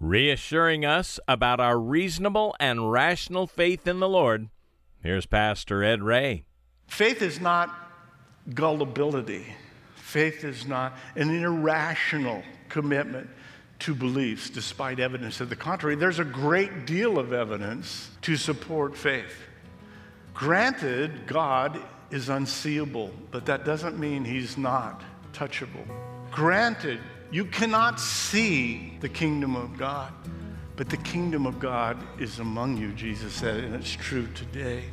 reassuring us about our reasonable and rational faith in the Lord. Here's Pastor Ed Ray. Faith is not gullibility. Faith is not an irrational commitment to beliefs despite evidence to the contrary. There's a great deal of evidence to support faith. Granted, God is unseeable, but that doesn't mean he's not touchable. Granted, you cannot see the kingdom of God, but the kingdom of God is among you, Jesus said, and it's true today.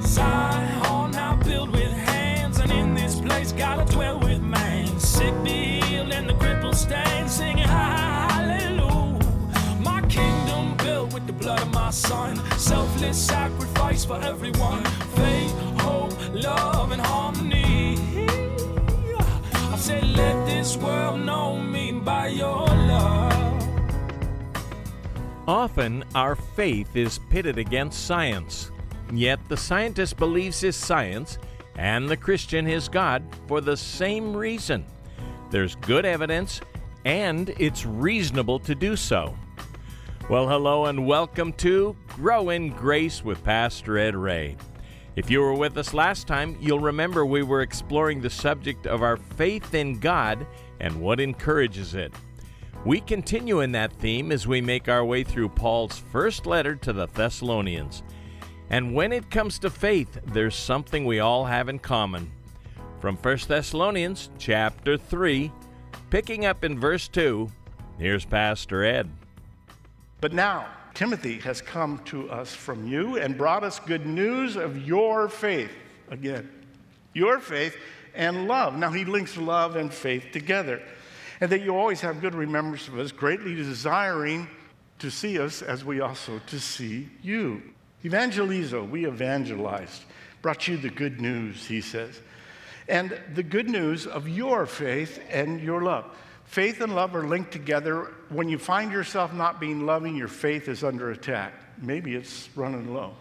Zion now with hands, and in this place dwell with man. Sick be healed, and the crippled stand, singing hallelujah. My kingdom built with the blood of my son, selfless sacrifice for everyone. Faith, hope, love, and harmony. Said, let this world know me by your love. Often, our faith is pitted against science. Yet the scientist believes his science and the Christian his God for the same reason. There's good evidence, and it's reasonable to do so. Well, hello and welcome to Grow in Grace with Pastor Ed Ray. If you were with us last time, you'll remember we were exploring the subject of our faith in God and what encourages it. We continue in that theme as we make our way through Paul's first letter to the Thessalonians. And when it comes to faith, there's something we all have in common. From 1 Thessalonians chapter 3, picking up in verse 2, here's Pastor Ed. But now, Timothy has come to us from you and brought us good news of your faith. Again, your faith and love. Now, he links love and faith together. And that you always have good remembrance of us, greatly desiring to see us as we also to see you. Evangelizo, we evangelized, brought you the good news, he says. And the good news of your faith and your love. Faith and love are linked together. When you find yourself not being loving, your faith is under attack. Maybe it's running low.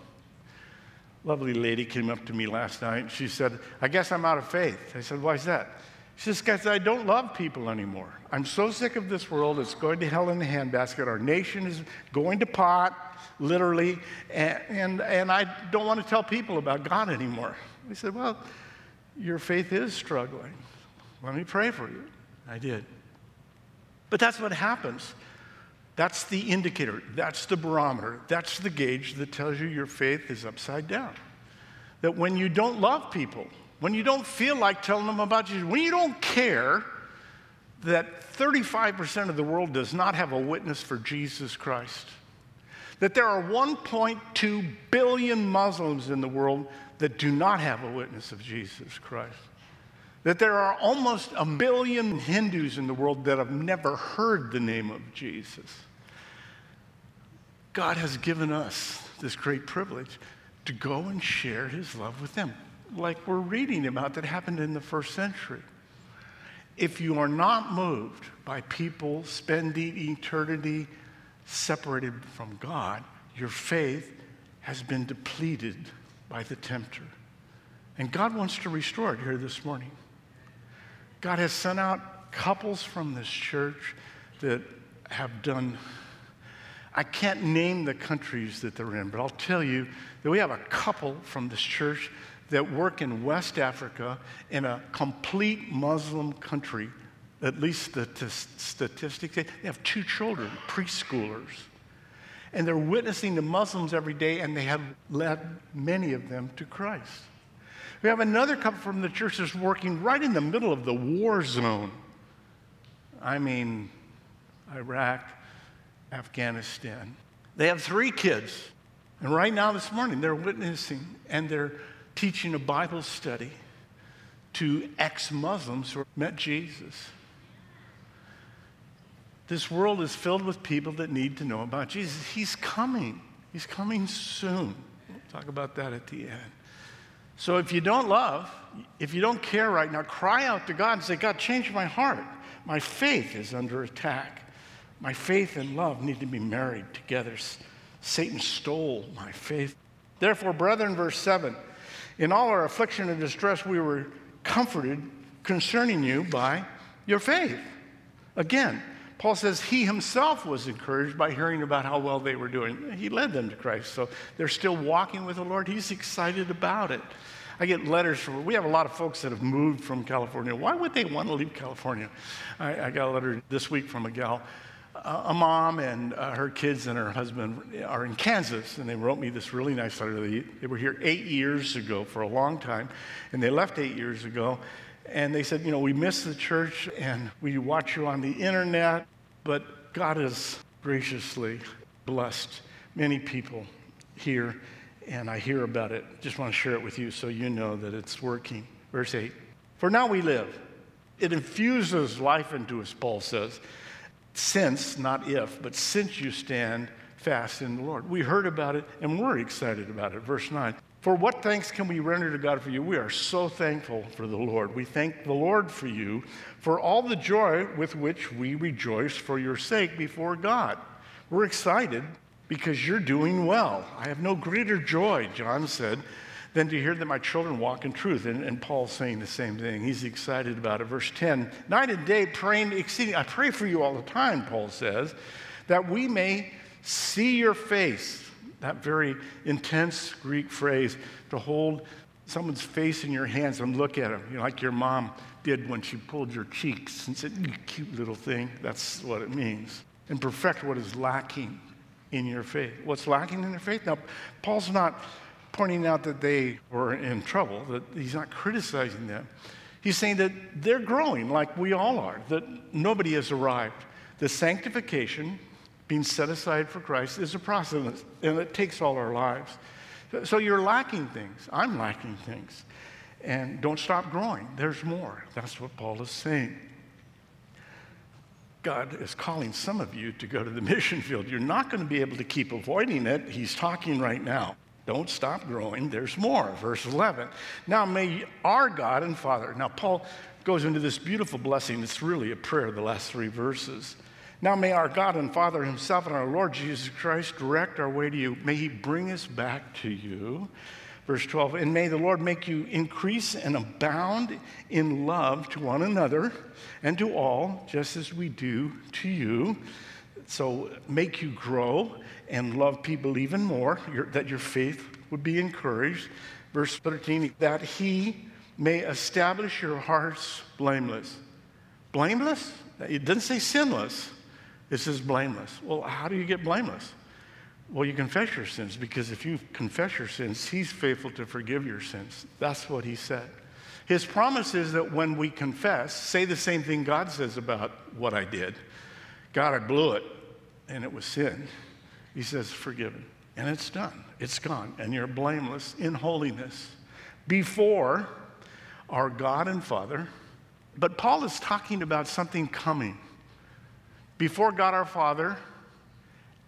Lovely lady came up to me last night. She said, I guess I'm out of faith. I said, Why is that? She says, I don't love people anymore. I'm so sick of this world. It's going to hell in the handbasket. Our nation is going to pot, literally. And, and, and I don't want to tell people about God anymore. I said, Well, your faith is struggling. Let me pray for you. I did. But that's what happens. That's the indicator, that's the barometer, that's the gauge that tells you your faith is upside down. That when you don't love people, when you don't feel like telling them about Jesus, when you don't care that 35% of the world does not have a witness for Jesus Christ, that there are 1.2 billion Muslims in the world that do not have a witness of Jesus Christ that there are almost a billion Hindus in the world that have never heard the name of Jesus. God has given us this great privilege to go and share his love with them, like we're reading about that happened in the first century. If you are not moved by people spending eternity separated from God, your faith has been depleted by the tempter. And God wants to restore it here this morning. God has sent out couples from this church that have done, I can't name the countries that they're in, but I'll tell you that we have a couple from this church that work in West Africa in a complete Muslim country. At least the t- statistics, they have two children, preschoolers. And they're witnessing to Muslims every day, and they have led many of them to Christ. We have another couple from the church that's working right in the middle of the war zone. I mean, Iraq, Afghanistan. They have three kids. And right now, this morning, they're witnessing and they're teaching a Bible study to ex Muslims who met Jesus. This world is filled with people that need to know about Jesus. He's coming, He's coming soon. We'll talk about that at the end. So if you don't love, if you don't care right now, cry out to God and say, God, change my heart. My faith is under attack. My faith and love need to be married together. Satan stole my faith. Therefore, brethren, verse 7 in all our affliction and distress, we were comforted concerning you by your faith. Again, Paul says he himself was encouraged by hearing about how well they were doing. He led them to Christ, so they're still walking with the Lord. He's excited about it. I get letters from, we have a lot of folks that have moved from California. Why would they want to leave California? I, I got a letter this week from a gal, uh, a mom and uh, her kids and her husband are in Kansas, and they wrote me this really nice letter. They, they were here eight years ago for a long time, and they left eight years ago. And they said, you know, we miss the church and we watch you on the internet, but God has graciously blessed many people here and I hear about it. Just want to share it with you so you know that it's working. Verse 8 For now we live. It infuses life into us, Paul says. Since, not if, but since you stand fast in the Lord. We heard about it and we're excited about it. Verse 9 For what thanks can we render to God for you? We are so thankful for the Lord. We thank the Lord for you, for all the joy with which we rejoice for your sake before God. We're excited because you're doing well. I have no greater joy, John said, than to hear that my children walk in truth. And, and Paul's saying the same thing. He's excited about it. Verse 10 Night and day praying exceeding. I pray for you all the time, Paul says, that we may see your face. That very intense Greek phrase to hold someone's face in your hands and look at them, you know, like your mom did when she pulled your cheeks and said, You cute little thing. That's what it means. And perfect what is lacking in your faith. What's lacking in their faith? Now, Paul's not pointing out that they were in trouble, that he's not criticizing them. He's saying that they're growing like we all are, that nobody has arrived. The sanctification, being set aside for Christ, is a process, and it takes all our lives. So you're lacking things. I'm lacking things. And don't stop growing. There's more. That's what Paul is saying. God is calling some of you to go to the mission field. You're not going to be able to keep avoiding it. He's talking right now. Don't stop growing. There's more. Verse 11. Now may our God and Father. Now, Paul goes into this beautiful blessing. It's really a prayer, the last three verses. Now may our God and Father Himself and our Lord Jesus Christ direct our way to you. May He bring us back to you. Verse 12, and may the Lord make you increase and abound in love to one another and to all, just as we do to you. So make you grow and love people even more, your, that your faith would be encouraged. Verse 13, that he may establish your hearts blameless. Blameless? It doesn't say sinless, it says blameless. Well, how do you get blameless? Well, you confess your sins because if you confess your sins, He's faithful to forgive your sins. That's what He said. His promise is that when we confess, say the same thing God says about what I did God, I blew it, and it was sin. He says, forgiven. And it's done, it's gone, and you're blameless in holiness before our God and Father. But Paul is talking about something coming. Before God our Father,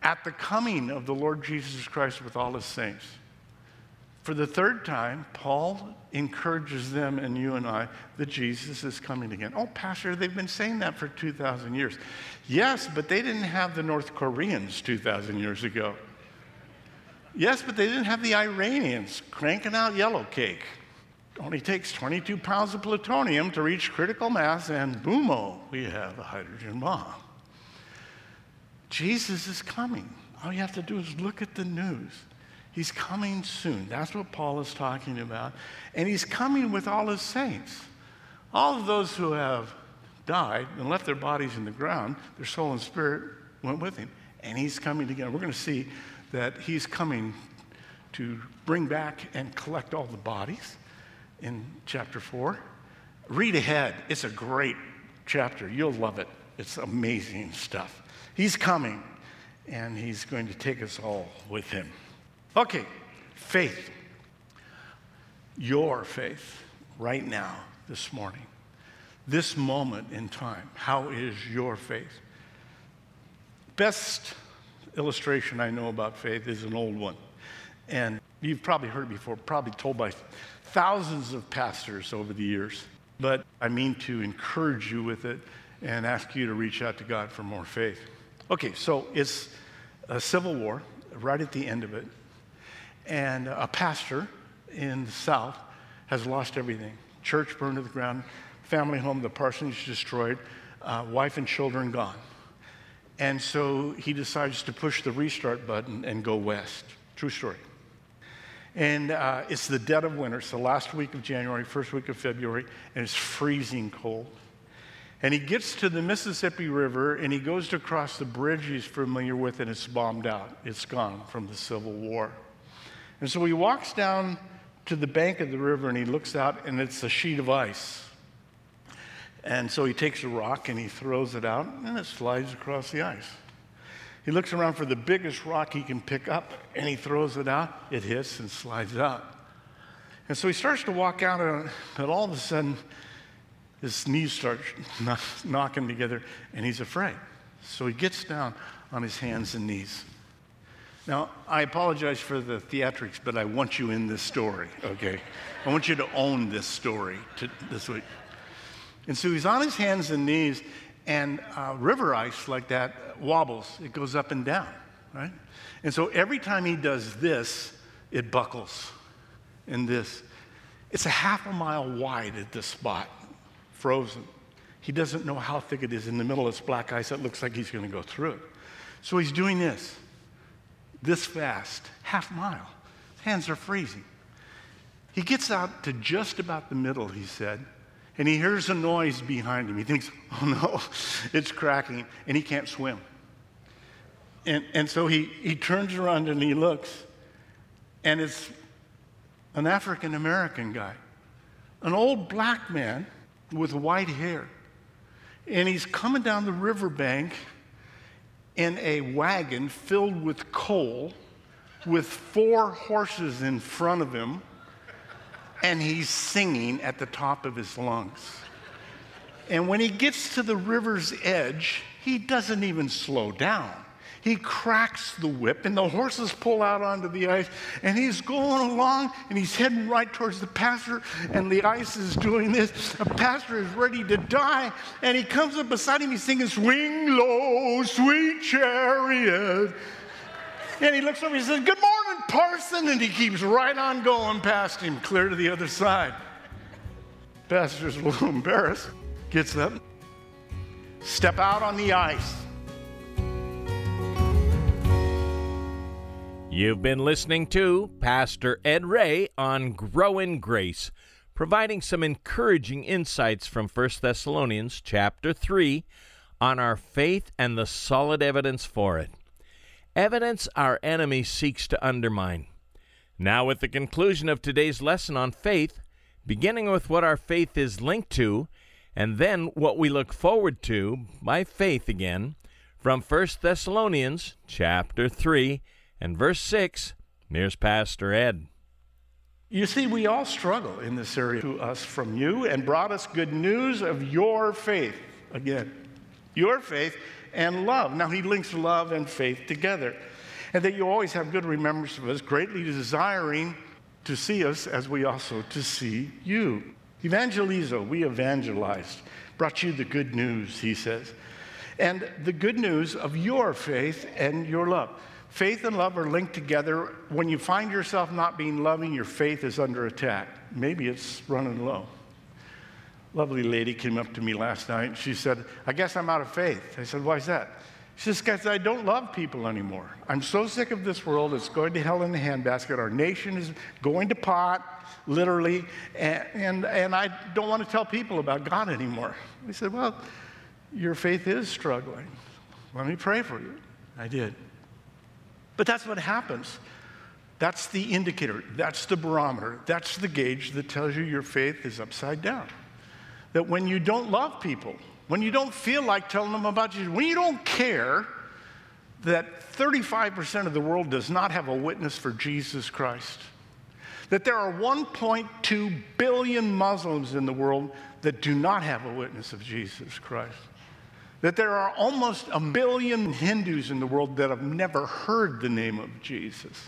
at the coming of the Lord Jesus Christ with all his saints. For the third time, Paul encourages them and you and I that Jesus is coming again. Oh, Pastor, they've been saying that for 2,000 years. Yes, but they didn't have the North Koreans 2,000 years ago. Yes, but they didn't have the Iranians cranking out yellow cake. Only takes 22 pounds of plutonium to reach critical mass, and boom, we have a hydrogen bomb. Jesus is coming. All you have to do is look at the news. He's coming soon. That's what Paul is talking about. And he's coming with all his saints. All of those who have died and left their bodies in the ground, their soul and spirit went with him. And he's coming again. We're going to see that he's coming to bring back and collect all the bodies in chapter 4. Read ahead. It's a great chapter. You'll love it. It's amazing stuff. He's coming, and he's going to take us all with him. Okay, faith. Your faith right now, this morning, this moment in time. How is your faith? Best illustration I know about faith is an old one. And you've probably heard it before, probably told by thousands of pastors over the years. But I mean to encourage you with it and ask you to reach out to God for more faith. Okay, so it's a civil war right at the end of it, and a pastor in the South has lost everything. Church burned to the ground, family home, the parsonage destroyed, uh, wife and children gone. And so he decides to push the restart button and go west. True story. And uh, it's the dead of winter. It's the last week of January, first week of February, and it's freezing cold. And he gets to the Mississippi River and he goes to cross the bridge he's familiar with, and it's bombed out. It's gone from the Civil War. And so he walks down to the bank of the river and he looks out, and it's a sheet of ice. And so he takes a rock and he throws it out, and it slides across the ice. He looks around for the biggest rock he can pick up, and he throws it out. It hits and slides out. And so he starts to walk out, and, but all of a sudden, his knees start knocking together and he's afraid. So he gets down on his hands and knees. Now, I apologize for the theatrics, but I want you in this story, okay? I want you to own this story to, this week. And so he's on his hands and knees, and uh, river ice like that wobbles. It goes up and down, right? And so every time he does this, it buckles. And this. It's a half a mile wide at this spot frozen. He doesn't know how thick it is in the middle of this black ice that looks like he's going to go through it. So he's doing this, this fast, half mile. His hands are freezing. He gets out to just about the middle, he said, and he hears a noise behind him. He thinks, oh no, it's cracking, and he can't swim. And, and so he, he turns around and he looks, and it's an African American guy, an old black man with white hair. And he's coming down the riverbank in a wagon filled with coal with four horses in front of him, and he's singing at the top of his lungs. And when he gets to the river's edge, he doesn't even slow down. He cracks the whip, and the horses pull out onto the ice, and he's going along, and he's heading right towards the pasture, and the ice is doing this. The pasture is ready to die, and he comes up beside him, he's singing, Swing low, sweet chariot. And he looks over, he says, Good morning, parson, and he keeps right on going past him, clear to the other side. Pastor's a little embarrassed, gets up, step out on the ice. You've been listening to Pastor Ed Ray on Grow in Grace, providing some encouraging insights from 1 Thessalonians chapter 3 on our faith and the solid evidence for it. Evidence our enemy seeks to undermine. Now, with the conclusion of today's lesson on faith, beginning with what our faith is linked to, and then what we look forward to by faith again, from 1 Thessalonians chapter 3 and verse 6, here's Pastor Ed. You see, we all struggle in this area to us from you and brought us good news of your faith. Again, your faith and love. Now, he links love and faith together. And that you always have good remembrance of us, greatly desiring to see us as we also to see you. Evangelizo, we evangelized, brought you the good news, he says. And the good news of your faith and your love. Faith and love are linked together. When you find yourself not being loving, your faith is under attack. Maybe it's running low. Lovely lady came up to me last night. She said, I guess I'm out of faith. I said, Why is that? She says, Guys, I don't love people anymore. I'm so sick of this world. It's going to hell in the handbasket. Our nation is going to pot, literally, and, and, and I don't want to tell people about God anymore. I said, Well, your faith is struggling. Let me pray for you. I did. But that's what happens. That's the indicator, that's the barometer, that's the gauge that tells you your faith is upside down. That when you don't love people, when you don't feel like telling them about Jesus, when you don't care that 35% of the world does not have a witness for Jesus Christ, that there are 1.2 billion Muslims in the world that do not have a witness of Jesus Christ that there are almost a billion Hindus in the world that have never heard the name of Jesus.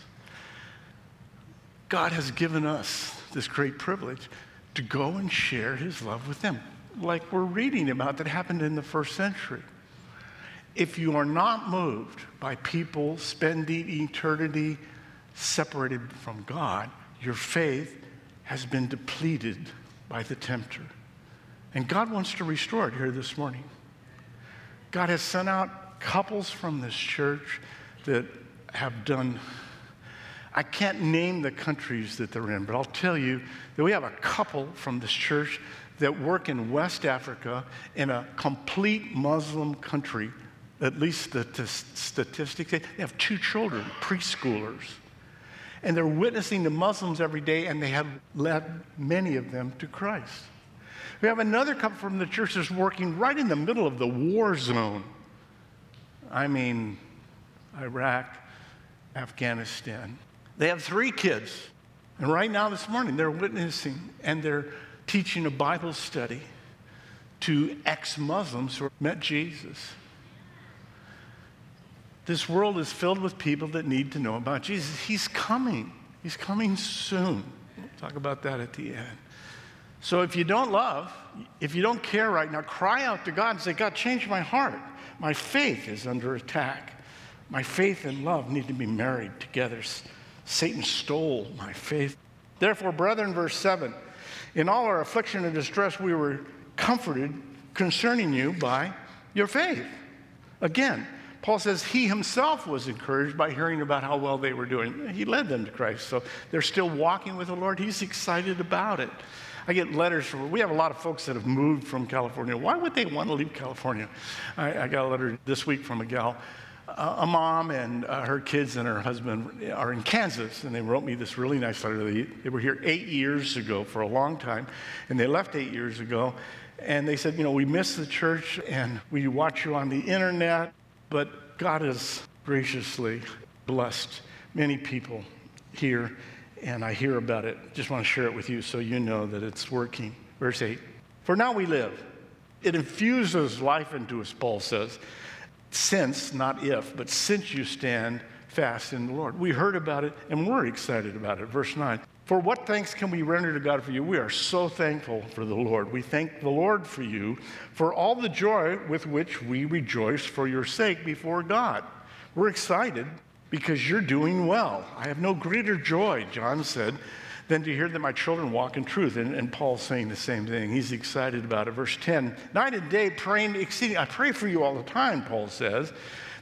God has given us this great privilege to go and share his love with them, like we're reading about that happened in the first century. If you are not moved by people spending eternity separated from God, your faith has been depleted by the tempter. And God wants to restore it here this morning. God has sent out couples from this church that have done, I can't name the countries that they're in, but I'll tell you that we have a couple from this church that work in West Africa in a complete Muslim country. At least the t- statistics, they have two children, preschoolers. And they're witnessing to Muslims every day, and they have led many of them to Christ. We have another couple from the church that's working right in the middle of the war zone. I mean, Iraq, Afghanistan. They have three kids. And right now, this morning, they're witnessing and they're teaching a Bible study to ex Muslims who met Jesus. This world is filled with people that need to know about Jesus. He's coming, He's coming soon. We'll talk about that at the end. So if you don't love, if you don't care right now, cry out to God and say, God, change my heart. My faith is under attack. My faith and love need to be married together. Satan stole my faith. Therefore, brethren, verse 7 in all our affliction and distress, we were comforted concerning you by your faith. Again, Paul says he himself was encouraged by hearing about how well they were doing. He led them to Christ, so they're still walking with the Lord. He's excited about it. I get letters from, we have a lot of folks that have moved from California. Why would they want to leave California? I, I got a letter this week from a gal uh, a mom and uh, her kids and her husband are in Kansas, and they wrote me this really nice letter. They, they were here eight years ago for a long time, and they left eight years ago. And they said, You know, we miss the church and we watch you on the internet, but God has graciously blessed many people here, and I hear about it. Just want to share it with you so you know that it's working. Verse 8 For now we live. It infuses life into us, Paul says since, not if, but since you stand fast in the Lord. We heard about it and we're excited about it. Verse 9. For what thanks can we render to God for you? We are so thankful for the Lord. We thank the Lord for you, for all the joy with which we rejoice for your sake before God. We're excited because you're doing well. I have no greater joy, John said, than to hear that my children walk in truth. And, and Paul's saying the same thing. He's excited about it. Verse 10 Night and day praying exceeding. I pray for you all the time, Paul says,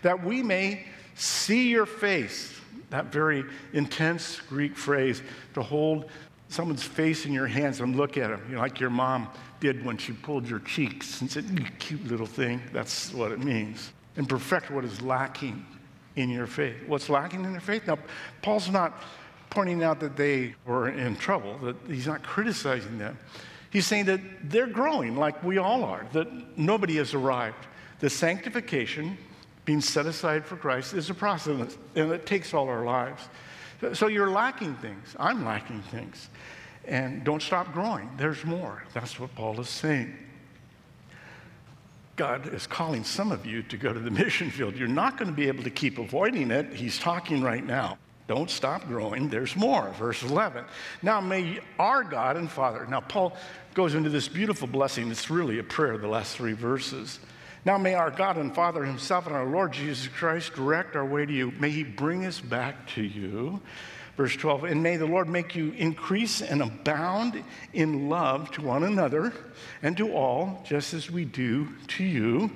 that we may see your face. That very intense Greek phrase to hold someone's face in your hands and look at them, you know, like your mom did when she pulled your cheeks and said, You cute little thing. That's what it means. And perfect what is lacking in your faith. What's lacking in their faith? Now, Paul's not pointing out that they were in trouble, that he's not criticizing them. He's saying that they're growing like we all are, that nobody has arrived. The sanctification, being set aside for Christ, is a process, and it takes all our lives. So you're lacking things. I'm lacking things. And don't stop growing. There's more. That's what Paul is saying. God is calling some of you to go to the mission field. You're not going to be able to keep avoiding it. He's talking right now. Don't stop growing. There's more. Verse 11. Now may our God and Father. Now, Paul goes into this beautiful blessing. It's really a prayer, the last three verses. Now may our God and Father Himself and our Lord Jesus Christ direct our way to you. May He bring us back to you. Verse 12, and may the Lord make you increase and abound in love to one another and to all, just as we do to you.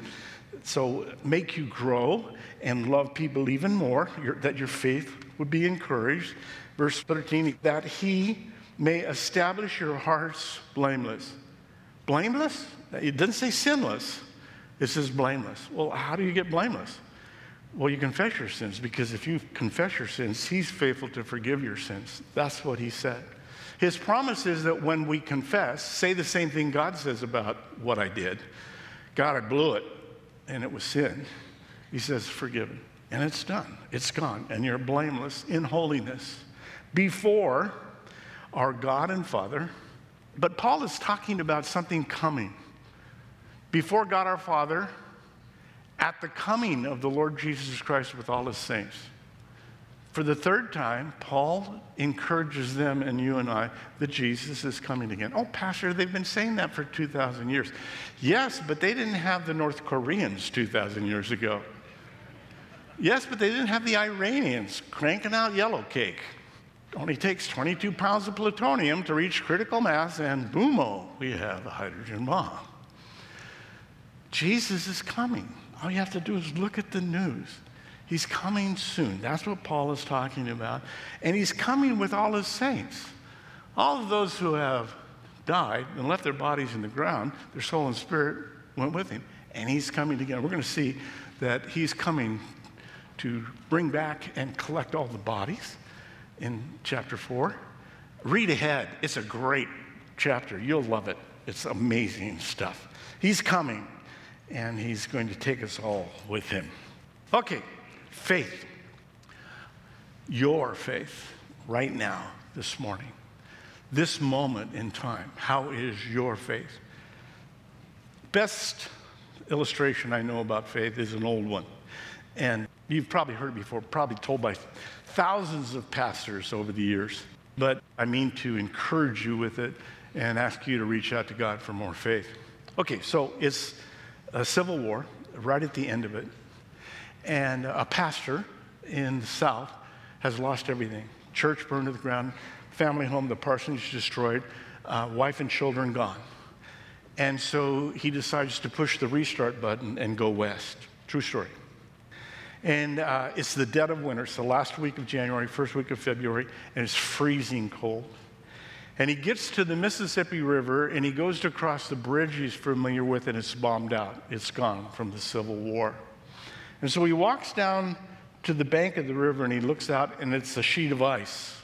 So make you grow and love people even more, your, that your faith would be encouraged. Verse 13, that he may establish your hearts blameless. Blameless? It doesn't say sinless, it says blameless. Well, how do you get blameless? Well, you confess your sins because if you confess your sins, he's faithful to forgive your sins. That's what he said. His promise is that when we confess, say the same thing God says about what I did God, I blew it, and it was sin. He says, forgiven and it's done. It's gone. And you're blameless in holiness before our God and Father. But Paul is talking about something coming. Before God our Father, at the coming of the Lord Jesus Christ with all his saints. For the third time, Paul encourages them and you and I that Jesus is coming again. Oh, Pastor, they've been saying that for 2,000 years. Yes, but they didn't have the North Koreans 2,000 years ago. Yes, but they didn't have the Iranians cranking out yellow cake. Only takes 22 pounds of plutonium to reach critical mass, and boomo, we have a hydrogen bomb. Jesus is coming. All you have to do is look at the news. He's coming soon. That's what Paul is talking about. And he's coming with all his saints. All of those who have died and left their bodies in the ground, their soul and spirit went with him. And he's coming again. We're going to see that he's coming to bring back and collect all the bodies in chapter 4. Read ahead. It's a great chapter. You'll love it. It's amazing stuff. He's coming, and he's going to take us all with him. Okay, faith. Your faith right now, this morning, this moment in time. How is your faith? Best illustration I know about faith is an old one. And you've probably heard before, probably told by thousands of pastors over the years. But I mean to encourage you with it and ask you to reach out to God for more faith. Okay, so it's a civil war right at the end of it. And a pastor in the South has lost everything church burned to the ground, family home, the parsonage destroyed, uh, wife and children gone. And so he decides to push the restart button and go west. True story. And uh, it's the dead of winter, so last week of January, first week of February, and it's freezing cold. And he gets to the Mississippi River and he goes to cross the bridge he's familiar with, and it's bombed out. It's gone from the Civil War. And so he walks down to the bank of the river and he looks out, and it's a sheet of ice.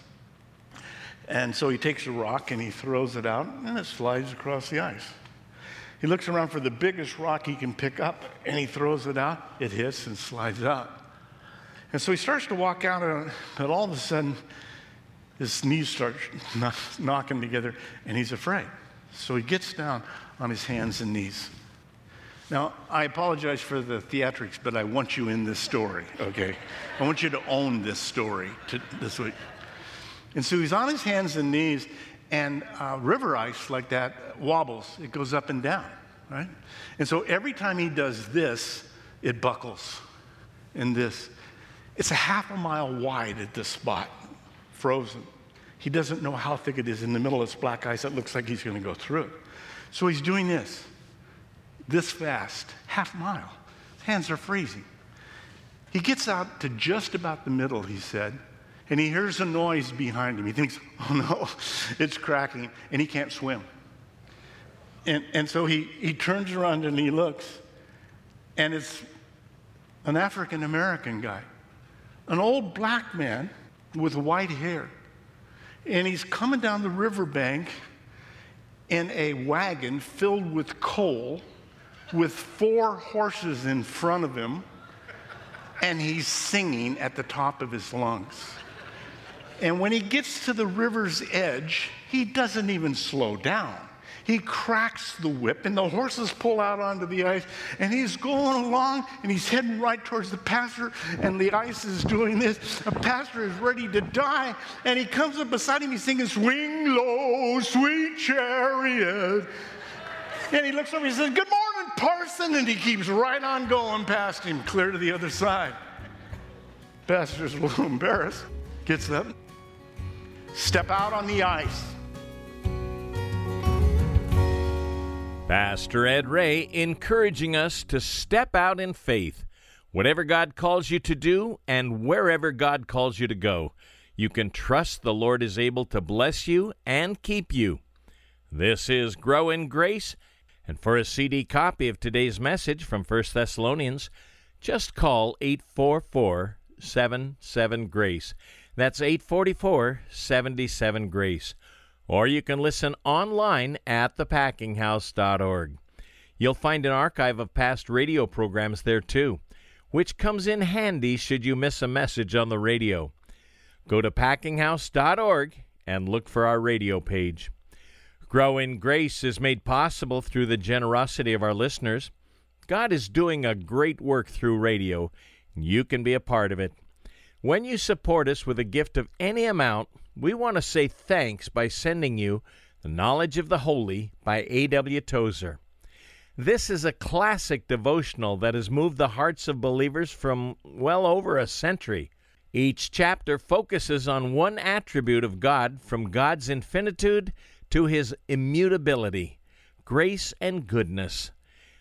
And so he takes a rock and he throws it out, and it slides across the ice. He looks around for the biggest rock he can pick up, and he throws it out. It hits and slides out. And so he starts to walk out, and all of a sudden, his knees start knocking together, and he's afraid. So he gets down on his hands and knees. Now, I apologize for the theatrics, but I want you in this story, okay? I want you to own this story to, this week. And so he's on his hands and knees, and uh, river ice like that wobbles, it goes up and down, right? And so every time he does this, it buckles. And this, it's a half a mile wide at this spot, frozen. He doesn't know how thick it is in the middle of this black ice. It looks like he's going to go through it. So he's doing this, this fast, half mile. His hands are freezing. He gets out to just about the middle, he said, and he hears a noise behind him. He thinks, oh no, it's cracking, and he can't swim. And, and so he, he turns around and he looks, and it's an African American guy, an old black man with white hair. And he's coming down the riverbank in a wagon filled with coal with four horses in front of him, and he's singing at the top of his lungs. And when he gets to the river's edge, he doesn't even slow down. He cracks the whip, and the horses pull out onto the ice, and he's going along, and he's heading right towards the pastor, and the ice is doing this. The pastor is ready to die, and he comes up beside him, he's singing, Swing low, sweet chariot. And he looks over, he says, Good morning, parson, and he keeps right on going past him, clear to the other side. Pastor's a little embarrassed, gets up, Step out on the ice. Pastor Ed Ray encouraging us to step out in faith. Whatever God calls you to do and wherever God calls you to go, you can trust the Lord is able to bless you and keep you. This is Grow in Grace, and for a CD copy of today's message from 1 Thessalonians, just call 844 77 Grace. That's 844 77 Grace. Or you can listen online at thepackinghouse.org. You'll find an archive of past radio programs there too, which comes in handy should you miss a message on the radio. Go to packinghouse.org and look for our radio page. Grow in Grace is made possible through the generosity of our listeners. God is doing a great work through radio. You can be a part of it. When you support us with a gift of any amount, we want to say thanks by sending you The Knowledge of the Holy by A.W. Tozer. This is a classic devotional that has moved the hearts of believers from well over a century. Each chapter focuses on one attribute of God from God's infinitude to his immutability, grace and goodness.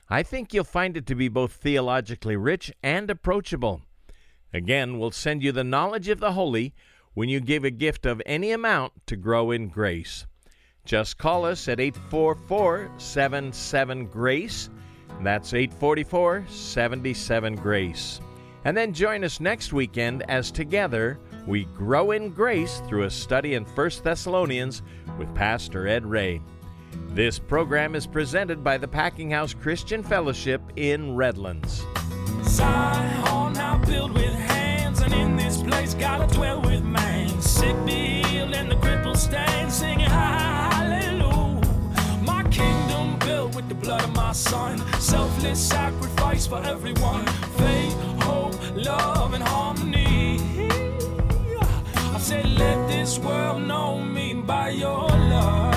I think you'll find it to be both theologically rich and approachable. Again, we'll send you the knowledge of the holy when you give a gift of any amount to grow in grace. Just call us at 844 77 Grace. That's 844 77 Grace. And then join us next weekend as together we grow in grace through a study in 1 Thessalonians with Pastor Ed Ray. This program is presented by the Packing House Christian Fellowship in Redlands place gotta dwell with man. Sick Bill and the cripple stand singing hallelujah. My kingdom built with the blood of my son. Selfless sacrifice for everyone. Faith, hope, love, and harmony. I said, let this world know me by your love.